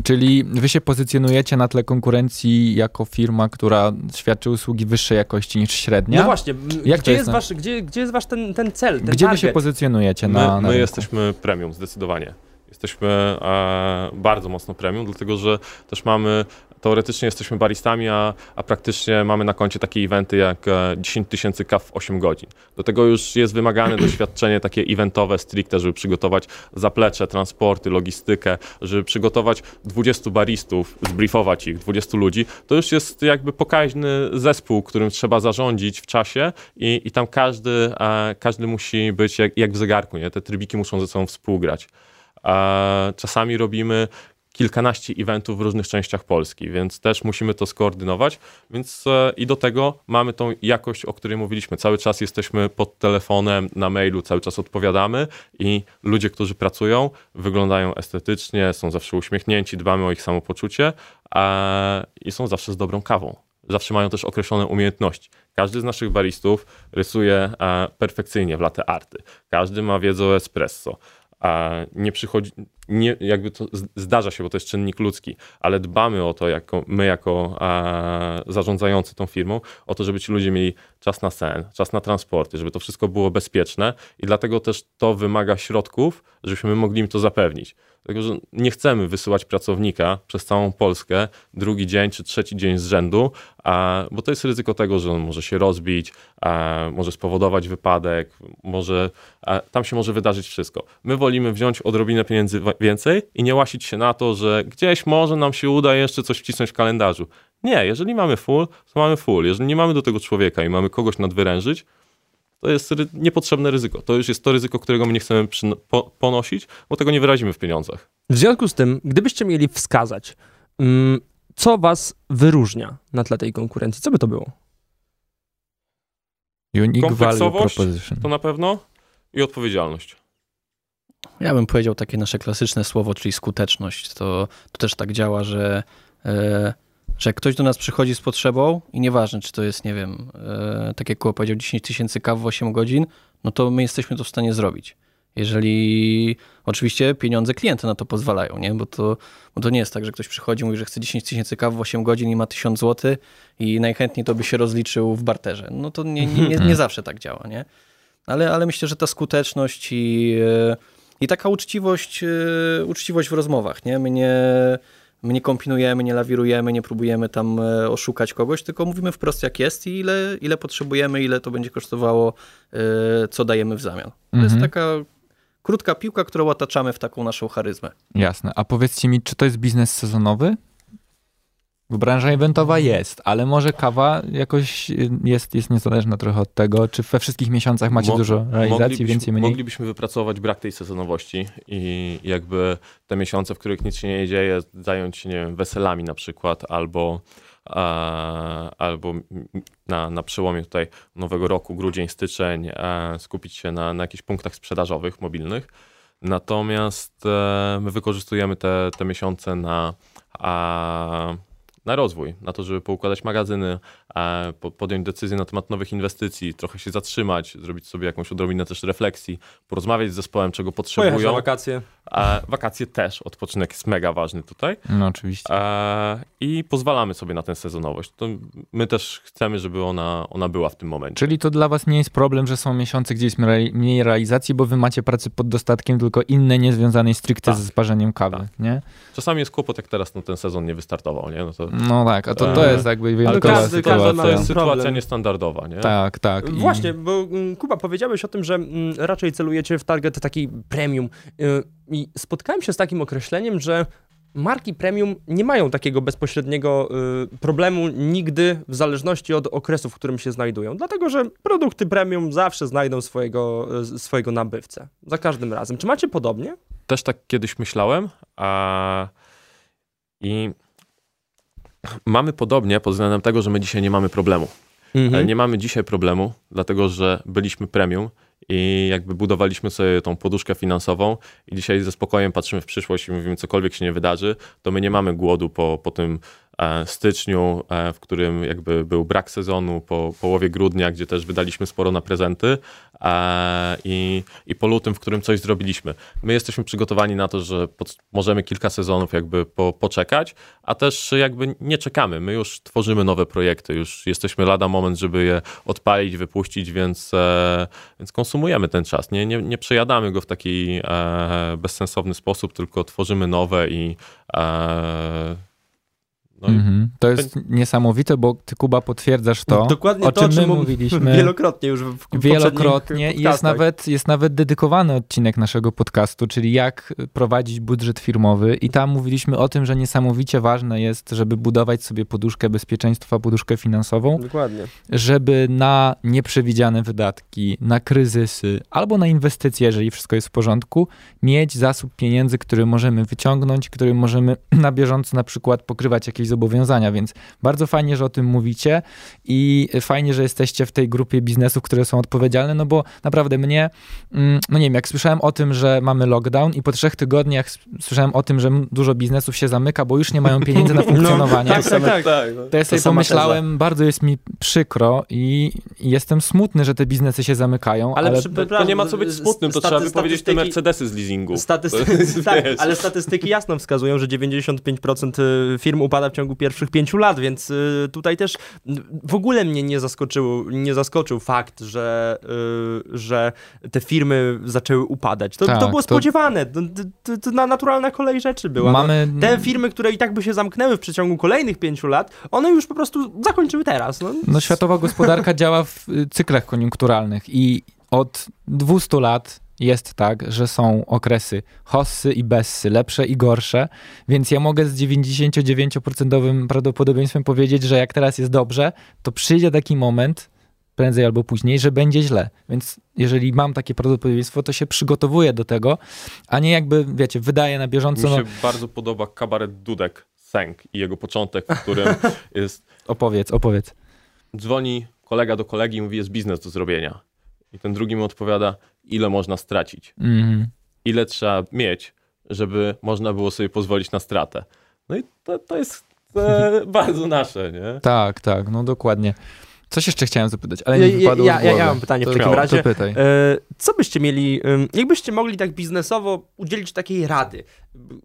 Czyli wy się pozycjonujecie na tle konkurencji jako firma, która świadczy usługi wyższej jakości niż średnia? No właśnie, Jak gdzie, jest na- wasz, gdzie, gdzie jest wasz ten, ten cel, ten Gdzie wy target? się pozycjonujecie My, na, na my rynku? jesteśmy premium, zdecydowanie. Jesteśmy e, bardzo mocno premium, dlatego że też mamy, teoretycznie jesteśmy baristami, a, a praktycznie mamy na koncie takie eventy jak e, 10 tysięcy kaw w 8 godzin. Do tego już jest wymagane <clears throat> doświadczenie takie eventowe, stricte, żeby przygotować zaplecze, transporty, logistykę, żeby przygotować 20 baristów, zbriefować ich, 20 ludzi. To już jest jakby pokaźny zespół, którym trzeba zarządzić w czasie i, i tam każdy, e, każdy musi być jak, jak w zegarku, nie? Te trybiki muszą ze sobą współgrać. E, czasami robimy kilkanaście eventów w różnych częściach Polski, więc też musimy to skoordynować. Więc e, i do tego mamy tą jakość, o której mówiliśmy. Cały czas jesteśmy pod telefonem, na mailu, cały czas odpowiadamy i ludzie, którzy pracują, wyglądają estetycznie, są zawsze uśmiechnięci, dbamy o ich samopoczucie i są zawsze z dobrą kawą. Zawsze mają też określone umiejętności. Każdy z naszych baristów rysuje e, perfekcyjnie w latte arty. Każdy ma wiedzę o espresso. A nie przychodzi, nie, jakby to zdarza się, bo to jest czynnik ludzki, ale dbamy o to, jako, my jako zarządzający tą firmą, o to, żeby ci ludzie mieli czas na sen, czas na transporty, żeby to wszystko było bezpieczne i dlatego też to wymaga środków, żebyśmy mogli im to zapewnić. Dlatego, że nie chcemy wysyłać pracownika przez całą Polskę drugi dzień czy trzeci dzień z rzędu, bo to jest ryzyko tego, że on może się rozbić, może spowodować wypadek, może, tam się może wydarzyć wszystko. My wolimy wziąć odrobinę pieniędzy więcej i nie łasić się na to, że gdzieś może nam się uda jeszcze coś wcisnąć w kalendarzu. Nie, jeżeli mamy full, to mamy full. Jeżeli nie mamy do tego człowieka i mamy kogoś nadwyrężyć, to jest ry- niepotrzebne ryzyko. To już jest to ryzyko, którego my nie chcemy po- ponosić, bo tego nie wyrazimy w pieniądzach. W związku z tym, gdybyście mieli wskazać, mm, co was wyróżnia na tle tej konkurencji, co by to było? Unique Value Proposition. To na pewno i odpowiedzialność. Ja bym powiedział takie nasze klasyczne słowo, czyli skuteczność. To, to też tak działa, że, e, że jak ktoś do nas przychodzi z potrzebą i nieważne, czy to jest, nie wiem, e, tak jak Kuba powiedział, 10 tysięcy kaw w 8 godzin, no to my jesteśmy to w stanie zrobić. Jeżeli oczywiście pieniądze klienta na to pozwalają, nie? Bo, to, bo to nie jest tak, że ktoś przychodzi, mówi, że chce 10 tysięcy kaw w 8 godzin i ma 1000 zł i najchętniej to by się rozliczył w barterze. No to nie, nie, nie, nie zawsze tak działa, nie? Ale, ale myślę, że ta skuteczność i, e, i taka uczciwość, e, uczciwość w rozmowach, nie? My nie, my nie kombinujemy, nie lawirujemy, nie próbujemy tam e, oszukać kogoś, tylko mówimy wprost jak jest i ile, ile potrzebujemy, ile to będzie kosztowało, e, co dajemy w zamian. To jest Mhm. taka krótka piłka, którą otaczamy w taką naszą charyzmę. Jasne. A powiedzcie mi, czy to jest biznes sezonowy? Bo branża eventowa jest, ale może kawa jakoś y, jest, jest niezależna trochę od tego, czy we wszystkich miesiącach macie Mo- dużo realizacji, więcej, mniej? Moglibyśmy wypracować brak tej sezonowości i jakby te miesiące, w których nic się nie dzieje, zająć się, nie wiem, weselami na przykład, albo, albo na, na przełomie tutaj nowego roku, grudzień, styczeń, skupić się na, na jakichś punktach sprzedażowych, mobilnych. Natomiast e, my wykorzystujemy te, te miesiące na, na rozwój, na to, żeby poukładać magazyny, po, podjąć decyzje na temat nowych inwestycji, trochę się zatrzymać, zrobić sobie jakąś odrobinę też refleksji, porozmawiać z zespołem, czego Pojechać na potrzebują. wakacje. Wakacje też, odpoczynek jest mega ważny tutaj. No oczywiście. I pozwalamy sobie na tę sezonowość. To my też chcemy, żeby ona, ona była w tym momencie. Czyli to dla was nie jest problem, że są miesiące, gdzie jest mniej- realizacji, bo wy macie pracy pod dostatkiem, tylko inne, nie związanej stricte Tak. ze sparzeniem kawy, Tak. nie? Czasami jest kłopot, jak teraz no, ten sezon nie wystartował, nie? No to, No tak, a to, to Eee, jest jakby wyjątkowa każdy- każdy sytuacja. to jest problem. sytuacja niestandardowa, nie? Tak, tak. I- Właśnie, bo mm, Kuba, powiedziałeś o tym, że mm, raczej celujecie w target taki premium. Y, I spotkałem się z takim określeniem, że marki premium nie mają takiego bezpośredniego y, problemu nigdy w zależności od okresu, w którym się znajdują. Dlatego, że produkty premium zawsze znajdą swojego, y, swojego nabywcę. Za każdym razem. Czy macie podobnie? Też tak kiedyś myślałem. A... I mamy podobnie pod względem tego, że my dzisiaj nie mamy problemu. Mhm. Ale nie mamy dzisiaj problemu, dlatego że byliśmy premium i jakby budowaliśmy sobie tą poduszkę finansową i dzisiaj ze spokojem patrzymy w przyszłość i mówimy, cokolwiek się nie wydarzy, to my nie mamy głodu po, po tym e, styczniu, e, w którym jakby był brak sezonu, po połowie grudnia, gdzie też wydaliśmy sporo na prezenty e, i, i po lutym, w którym coś zrobiliśmy. My jesteśmy przygotowani na to, że pod, możemy kilka sezonów jakby po, poczekać, a też jakby nie czekamy. My już tworzymy nowe projekty, już jesteśmy lada moment, żeby je odpalić, wypuścić, więc, e, więc konsumujemy ten czas. Nie, nie, nie przejadamy go w taki e, bezsensowny sposób, tylko tworzymy nowe i e, no i Mhm. To jest niesamowite, bo ty, Kuba, potwierdzasz to, Dokładnie o to, czym my mówiliśmy wielokrotnie już w, wielokrotnie i jest nawet, jest nawet dedykowany odcinek naszego podcastu, czyli jak prowadzić budżet firmowy i tam mówiliśmy o tym, że niesamowicie ważne jest, żeby budować sobie poduszkę bezpieczeństwa, poduszkę finansową, Dokładnie. żeby na nieprzewidziane wydatki, na kryzysy albo na inwestycje, jeżeli wszystko jest w porządku, mieć zasób pieniędzy, który możemy wyciągnąć, który możemy <clears throat> na bieżąco na przykład pokrywać jakieś zobowiązania, więc bardzo fajnie, że o tym mówicie i fajnie, że jesteście w tej grupie biznesów, które są odpowiedzialne, no bo naprawdę mnie, mm, no nie wiem, jak słyszałem o tym, że mamy lockdown i po trzech tygodniach słyszałem o tym, że dużo biznesów się zamyka, bo już nie mają pieniędzy na <laughs> funkcjonowanie. tak, tak, tak. To ja sobie pomyślałem, bardzo jest mi przykro i jestem smutny, że te biznesy się zamykają, ale, Ale to, to nie ma co być smutnym, to trzeba wypowiedzieć te Mercedesy z leasingu. <laughs> Jest, tak, ale statystyki jasno wskazują, że 95% y, firm upada ciągu pierwszych pięciu lat, więc y, tutaj też w ogóle mnie nie zaskoczył, nie zaskoczył fakt, że, y, że te firmy zaczęły upadać. To, Tak, to było spodziewane, to, to, to na naturalna kolej rzeczy była. mamy... No, te firmy, które i tak by się zamknęły w przeciągu kolejnych pięciu lat, one już po prostu zakończyły teraz. No, No, światowa gospodarka <laughs> działa w cyklach koniunkturalnych i od 200 lat jest tak, że są okresy hossy i bessy, lepsze i gorsze, więc ja mogę z 99% prawdopodobieństwem powiedzieć, że jak teraz jest dobrze, to przyjdzie taki moment, prędzej albo później, że będzie źle. Więc jeżeli mam takie prawdopodobieństwo, to się przygotowuję do tego, a nie jakby, wiecie, wydaję na Mi bieżąco, no, się bardzo podoba kabaret Dudek Sęk i jego początek, w którym <laughs> jest opowiedz, opowiedz. dzwoni kolega do kolegi i mówi, jest biznes do zrobienia. I ten drugi mu odpowiada, ile można stracić, Mhm. ile trzeba mieć, żeby można było sobie pozwolić na stratę. No i to, to jest e, <laughs> bardzo nasze, nie? Tak, tak, no dokładnie. Coś jeszcze chciałem zapytać, ale Ja- nie wypadło ja- z ja- głowy. ja mam pytanie w To- takim to razie. pytaj. E, Co byście mieli, jakbyście mogli tak biznesowo udzielić takiej rady?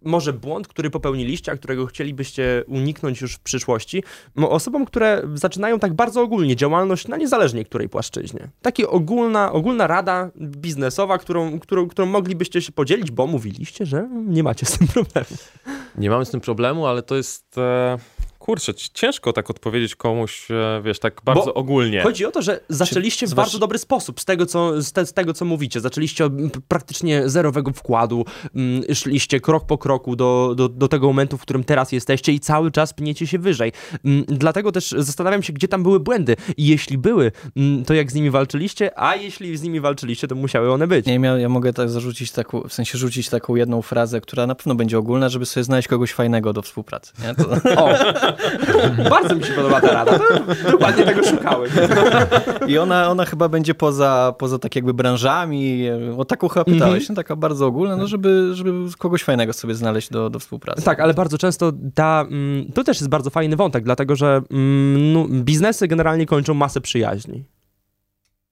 Może błąd, który popełniliście, a którego chcielibyście uniknąć już w przyszłości? No, Osobom, które zaczynają tak bardzo ogólnie działalność na niezależnie której płaszczyźnie. Taka ogólna, ogólna rada biznesowa, którą, którą, którą moglibyście się podzielić, bo mówiliście, że nie macie z tym problemu. Nie mamy z tym problemu, ale to jest... E, kurczę, ci- ciężko tak odpowiedzieć komuś, e, wiesz, tak bardzo Bo ogólnie. Chodzi o to, że zaczęliście w bardzo dobry sposób z tego, co, z, te, z tego, co mówicie. Zaczęliście od praktycznie zerowego wkładu, mm, szliście krok po kroku do, do, do tego momentu, w którym teraz jesteście i cały czas pniecie się wyżej. Mm, Dlatego też zastanawiam się, gdzie tam były błędy. I jeśli były, mm, to jak z nimi walczyliście, a jeśli z nimi walczyliście, to musiały one być. Nie, ja, ja mogę tak zarzucić taką, w sensie rzucić taką jedną frazę, która na pewno będzie ogólna, żeby sobie znaleźć kogoś fajnego do współpracy. Nie? To, O, <laughs> <laughs> Bardzo mi się podoba ta rada. To dokładnie tego szukałem. I ona, ona chyba będzie poza, poza tak jakby branżami, o taką chyba pytałeś, Mhm. no, taka bardzo ogólna, no żeby, żeby kogoś fajnego sobie znaleźć do, do współpracy. Tak, ale bardzo często ta, mm, to też jest bardzo fajny wątek, dlatego że mm, no, biznesy generalnie kończą masę przyjaźni.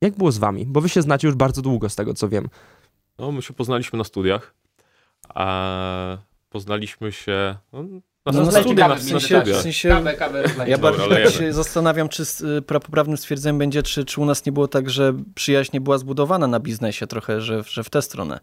Jak było z wami? Bo wy się znacie już bardzo długo, z tego co wiem. No, my się poznaliśmy na studiach, a poznaliśmy się no, No, no, studiach, na, w na w sensie Kawę, kawę ja bardziej lejemy. się zastanawiam, czy z y, poprawnym stwierdzeniem będzie, czy, czy u nas nie było tak, że przyjaźń nie była zbudowana na biznesie trochę, że, że w tę stronę.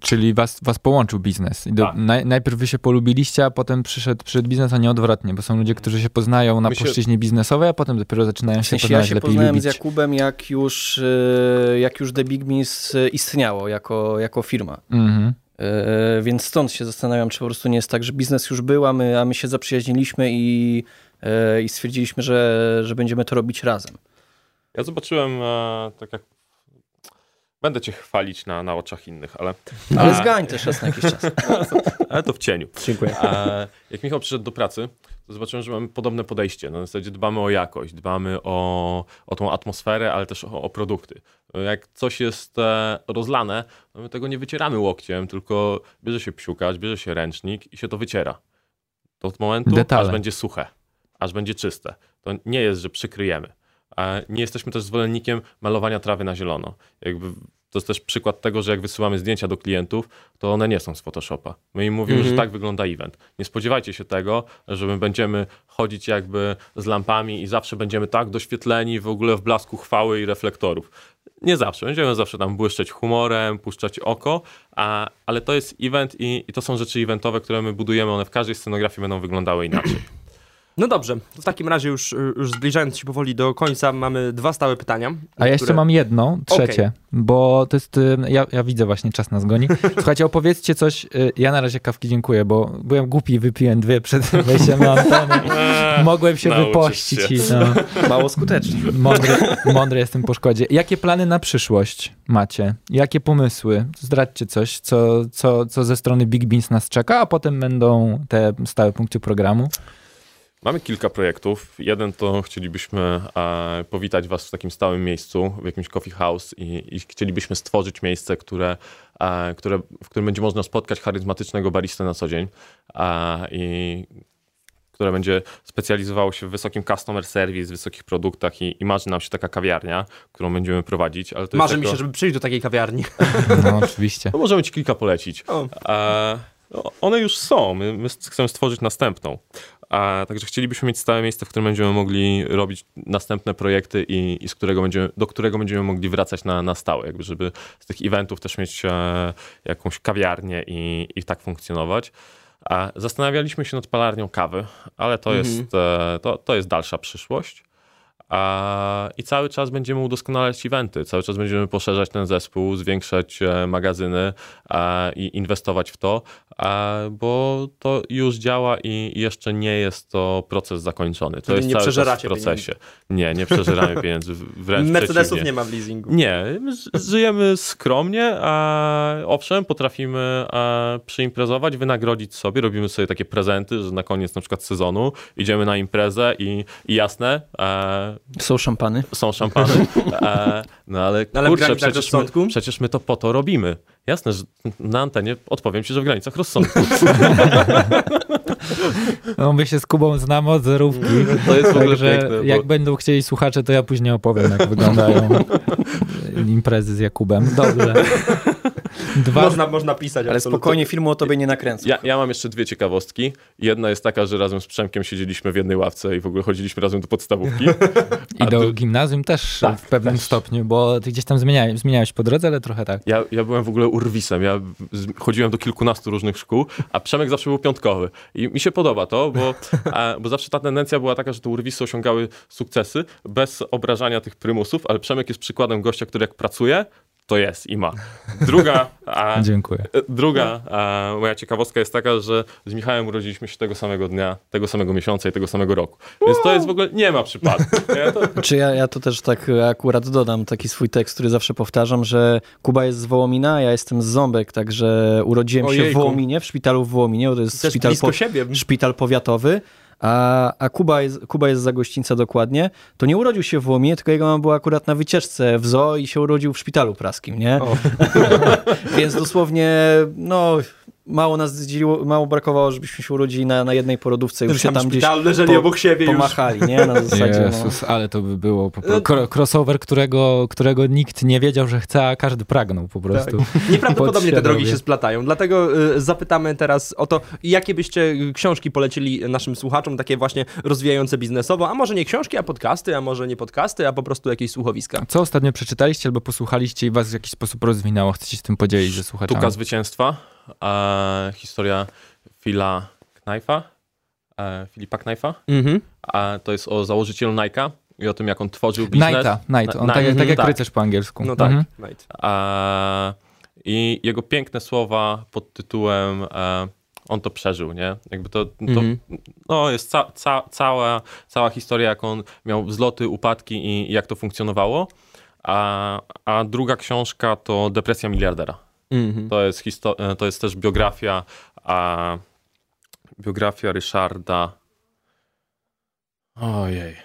Czyli was, was połączył biznes. I do, Tak. naj, najpierw wy się polubiliście, a potem przyszedł, przyszedł biznes, a nie odwrotnie, bo są ludzie, którzy się poznają na My się- płaszczyźnie biznesowej, a potem dopiero zaczynają się sensie ja poznawać się lepiej poznałem lubić. z Jakubem, jak już, y, jak już The Big Beans y, istniało jako, jako firma. Mhm. E, Więc stąd się zastanawiam, czy po prostu nie jest tak, że biznes już był, a my, a my się zaprzyjaźniliśmy i, e, i stwierdziliśmy, że, że będziemy to robić razem. Ja zobaczyłem, e, tak jak będę cię chwalić na, na oczach innych, ale, Ale A- zgań też raz na jakiś czas. <laughs> ale to w cieniu. Dziękuję. A jak Michał przyszedł do pracy, zobaczyłem, że mamy podobne podejście. Na zasadzie dbamy o jakość, dbamy o, o tą atmosferę, ale też o, o produkty. Jak coś jest e, rozlane, no my tego nie wycieramy łokciem, tylko bierze się psiukacz, bierze się ręcznik i się to wyciera. To od momentu, Detale. aż będzie suche, aż będzie czyste. To nie jest, że przykryjemy. A nie jesteśmy też zwolennikiem malowania trawy na zielono. Jakby to jest też przykład tego, że jak wysyłamy zdjęcia do klientów, to one nie są z Photoshopa. My im mówimy, Mhm. że tak wygląda event. Nie spodziewajcie się tego, że my będziemy chodzić jakby z lampami i zawsze będziemy tak doświetleni w ogóle w blasku chwały i reflektorów. Nie zawsze. Będziemy zawsze tam błyszczeć humorem, puszczać oko, a, ale to jest event i, i to są rzeczy eventowe, które my budujemy. One w każdej scenografii będą wyglądały inaczej. No dobrze, w takim razie już, już zbliżając się powoli do końca, mamy dwa stałe pytania. A ja jeszcze które- mam jedno, trzecie, bo to jest, y, ja, ja widzę właśnie, czas nas goni. <laughs> Słuchajcie, opowiedzcie coś, y, ja na razie kawki dziękuję, bo byłem głupi i wypiłem dwie przed <laughs> wejściem na antenę. <laughs> Mogłem się Nauczysz wypościć się. i no, Mało skutecznie. mądry, mądry jestem po szkodzie. Jakie plany na przyszłość macie? Jakie pomysły? Zdradźcie coś, co, co, co ze strony Big Beans nas czeka, a potem będą te stałe punkty programu. Mamy kilka projektów. Jeden to chcielibyśmy e, powitać Was w takim stałym miejscu, w jakimś coffee house i, i chcielibyśmy stworzyć miejsce, które, e, które, w którym będzie można spotkać charyzmatycznego baristę na co dzień e, i które będzie specjalizowało się w wysokim customer service, wysokich produktach i, i marzy nam się taka kawiarnia, którą będziemy prowadzić. Ale to Marzy jest mi jako- się, żeby przyjść do takiej kawiarni. <laughs> No oczywiście. no możemy ci kilka polecić. O. E, no, one już są. My, my chcemy stworzyć następną. A, także chcielibyśmy mieć stałe miejsce, w którym będziemy mogli robić następne projekty i, i z którego będziemy, do którego będziemy mogli wracać na, na stałe, jakby żeby z tych eventów też mieć e, jakąś kawiarnię i, i tak funkcjonować. A zastanawialiśmy się nad palarnią kawy, ale to, Mhm. jest, e, to, to jest dalsza przyszłość. A, I cały czas będziemy udoskonalać eventy, cały czas będziemy poszerzać ten zespół, zwiększać e, magazyny a, i inwestować w to, bo to już działa i jeszcze nie jest to proces zakończony. To Czyli jest nie cały czas w procesie. Nie, nie przeżeramy pieniędzy, w- wręcz Mercedesów przeciwnie. nie ma w leasingu. Nie, żyjemy skromnie, a owszem, potrafimy a, przyimprezować, wynagrodzić sobie, robimy sobie takie prezenty, że na koniec na przykład sezonu idziemy na imprezę i, i jasne, e, Są szampany. są szampany, e, no ale Ale kurczę, granicach przecież my, przecież my to po to robimy. Jasne, że na antenie odpowiem ci, że w granicach rozsądku. <laughs> No my się z Kubą znamy od zerówki. To jest w ogóle Także piękne, bo- jak będą chcieli słuchacze, to ja później opowiem, jak wyglądają <laughs> imprezy z Jakubem. Dobrze. Dwa, Można, można pisać, Ale absolutnie. spokojnie filmu o tobie nie nakręcą. Ja, ja mam jeszcze dwie ciekawostki. Jedna jest taka, że razem z Przemkiem siedzieliśmy w jednej ławce i w ogóle chodziliśmy razem do podstawówki. <laughs> I do dru- gimnazjum też Tak, w pewnym też. stopniu, bo ty gdzieś tam zmieniałeś, zmieniałeś po drodze, ale trochę tak. Ja, ja byłem w ogóle urwisem. Ja chodziłem do kilkunastu różnych szkół, a Przemek zawsze był piątkowy. I mi się podoba to, bo, a, bo zawsze ta tendencja była taka, że te urwisy osiągały sukcesy bez obrażania tych prymusów, ale Przemek jest przykładem gościa, który jak pracuje, to jest i ma. Druga, a, <laughs> Dziękuję. Druga a, moja ciekawostka jest taka, że z Michałem urodziliśmy się tego samego dnia, tego samego miesiąca i tego samego roku. Więc to jest w ogóle, nie ma przypadku. <laughs> Nie? To, Czy ja, ja to też tak akurat dodam taki swój tekst, który zawsze powtarzam, że Kuba jest z Wołomina, ja jestem z Ząbek, także urodziłem się w Ojejku. Wołominie, w szpitalu w Wołominie, to jest Też szpital, po, siebie. szpital powiatowy, a, a Kuba, jest, Kuba jest za gościńca dokładnie, to nie urodził się w Łominie, tylko jego mama była akurat na wycieczce w zoo i się urodził w szpitalu praskim, nie? <laughs> Więc dosłownie, no, mało nas zdzieliło, mało brakowało, żebyśmy się urodzili na, na jednej porodówce, już się tam gdzieś leżeli po- obok siebie już. pomachali, nie? Na <laughs> zasadzie, no. Jezus, ale to by było po prostu crossover, którego, którego nikt nie wiedział, że chce, a każdy pragnął po prostu. <laughs> Nieprawdopodobnie te drogi się splatają, dlatego y, zapytamy teraz o to, jakie byście książki polecili naszym słuchaczom, takie właśnie rozwijające biznesowo, a może nie książki, a podcasty, a może nie podcasty, a po prostu jakieś słuchowiska. Co ostatnio przeczytaliście albo posłuchaliście i was w jakiś sposób rozwinęło? Chcecie się z tym podzielić ze słuchaczami? Sztuka zwycięstwa, e, historia Phila Knife'a, e, Filipa Knife'a. Mhm. A to jest o założycielu Nike'a i o tym, jak on tworzył biznes. Nighta, Night. On Na- tak, jak- tak jak tak. rycerz po angielsku. No tak, Mhm. Night. E, I jego piękne słowa pod tytułem e, on to przeżył, nie? Jakby to, to Mhm. no, jest ca, ca, cała, cała historia, jak on miał wzloty, upadki i, i jak to funkcjonowało. A, a druga książka to Depresja miliardera. Mhm. To jest, histo- e, to jest też biografia, a, biografia Ryszarda. Ojej.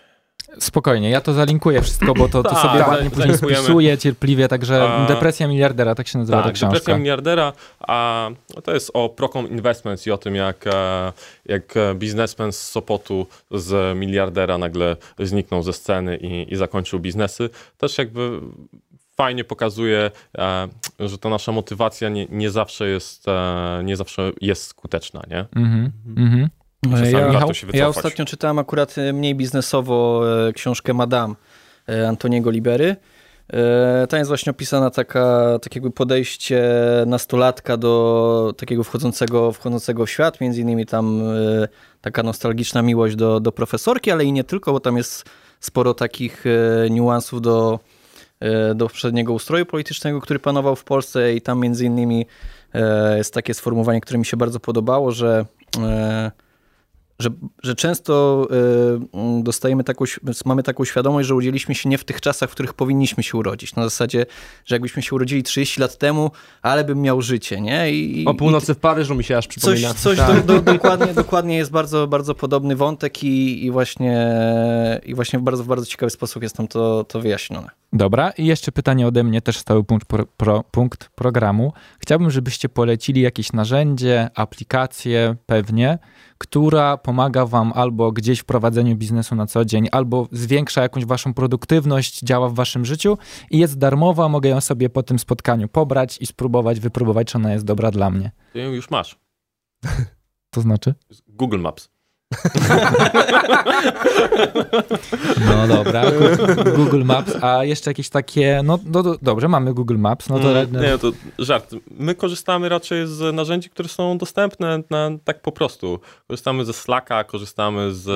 Spokojnie, ja to zalinkuję wszystko, bo to, to Tak, sobie za- ładnie później spisuję cierpliwie, także A- Depresja miliardera, tak się nazywa ta Tak, książka. Depresja miliardera, a to jest o Procom Investments i o tym, jak, e, jak biznesmen z Sopotu z miliardera nagle zniknął ze sceny i, i zakończył biznesy. Też jakby fajnie pokazuje, e, że ta nasza motywacja nie, nie zawsze jest, e, nie zawsze jest skuteczna, nie? Mhm, mhm. Czasami Ja, warto się ja ostatnio czytałem akurat e, mniej biznesowo książkę Madame Antoniego Libery. Tam jest właśnie opisana taka, takiego podejście nastolatka do takiego wchodzącego, wchodzącego w świat, między innymi tam taka nostalgiczna miłość do, do profesorki, ale i nie tylko, bo tam jest sporo takich niuansów do, do poprzedniego ustroju politycznego, który panował w Polsce i tam między innymi e, jest takie sformułowanie, które mi się bardzo podobało, że e, że, że często y, mm, dostajemy taką, mamy taką świadomość, że urodziliśmy się nie w tych czasach, w których powinniśmy się urodzić. Na zasadzie, że jakbyśmy się urodzili 30 lat temu, ale bym miał życie, nie? I, O północy w Paryżu mi się aż Coś, przypomina. coś Tak. do, do, dokładnie, dokładnie jest bardzo, bardzo podobny wątek i, i, właśnie, i właśnie w bardzo, w bardzo ciekawy sposób jest tam to, to wyjaśnione. Dobra, i jeszcze pytanie ode mnie, też stały punkt, pro, pro, punkt programu. Chciałbym, żebyście polecili jakieś narzędzie, aplikację pewnie, która pomaga wam albo gdzieś w prowadzeniu biznesu na co dzień, albo zwiększa jakąś waszą produktywność, działa w waszym życiu i jest darmowa, mogę ją sobie po tym spotkaniu pobrać i spróbować, wypróbować, czy ona jest dobra dla mnie. Ty ją już masz. <laughs> To znaczy? Google Maps. No dobra, Google Maps, a jeszcze jakieś takie, no, no do, dobrze, mamy Google Maps, no to... Mm, Nie, to żart. My korzystamy raczej z narzędzi, które są dostępne na, tak po prostu. Korzystamy ze Slacka, korzystamy z,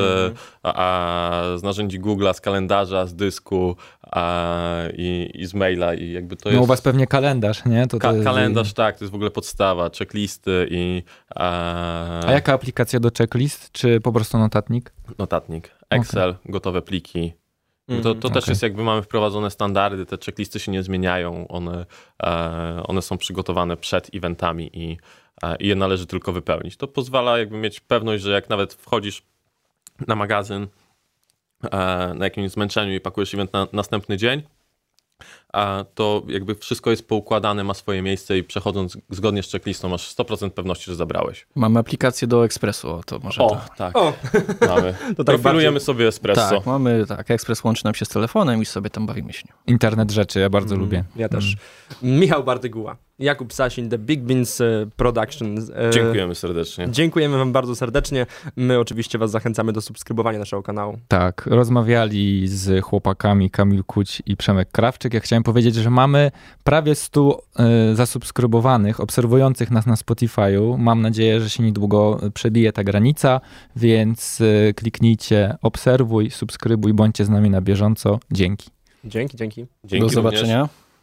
a, a, z narzędzi Google'a, z kalendarza, z dysku a, i, i z maila i jakby to no u jest... was pewnie kalendarz, nie? To, to Ka- jest- kalendarz, tak, to jest w ogóle podstawa, checklisty i a, A jaka aplikacja do checklist, czy po prostu notatnik? notatnik, Excel, gotowe pliki. To, to też okej. jest jakby mamy wprowadzone standardy, te checklisty się nie zmieniają, one, e, one są przygotowane przed eventami i, e, i je należy tylko wypełnić. To pozwala jakby mieć pewność, że jak nawet wchodzisz na magazyn e, na jakimś zmęczeniu i pakujesz event na następny dzień, to jakby wszystko jest poukładane, ma swoje miejsce i przechodząc zgodnie z checklistą masz 100% pewności, że zabrałeś. Mamy aplikację do Expressu, o to może O, to. tak, O, <laughs> mamy. to tak Profilujemy sobie espresso. Tak, mamy, tak, Express łączy nam się z telefonem i sobie tam bawimy się. Internet rzeczy, ja bardzo Mm, lubię. Ja też. Michał Bardyguła, Jakub Sasin, The Big Beans e, Productions. E, Dziękujemy serdecznie. Dziękujemy wam bardzo serdecznie. My oczywiście was zachęcamy do subskrybowania naszego kanału. Tak, rozmawiali z chłopakami Kamil Kuć i Przemek Krawczyk. Ja chciałem powiedzieć, że mamy prawie 100 y, zasubskrybowanych, obserwujących nas na Spotify'u. Mam nadzieję, że się niedługo przebije ta granica, więc kliknijcie obserwuj, subskrybuj, bądźcie z nami na bieżąco. Dzięki. Dzięki, dzięki. Dzięki do również.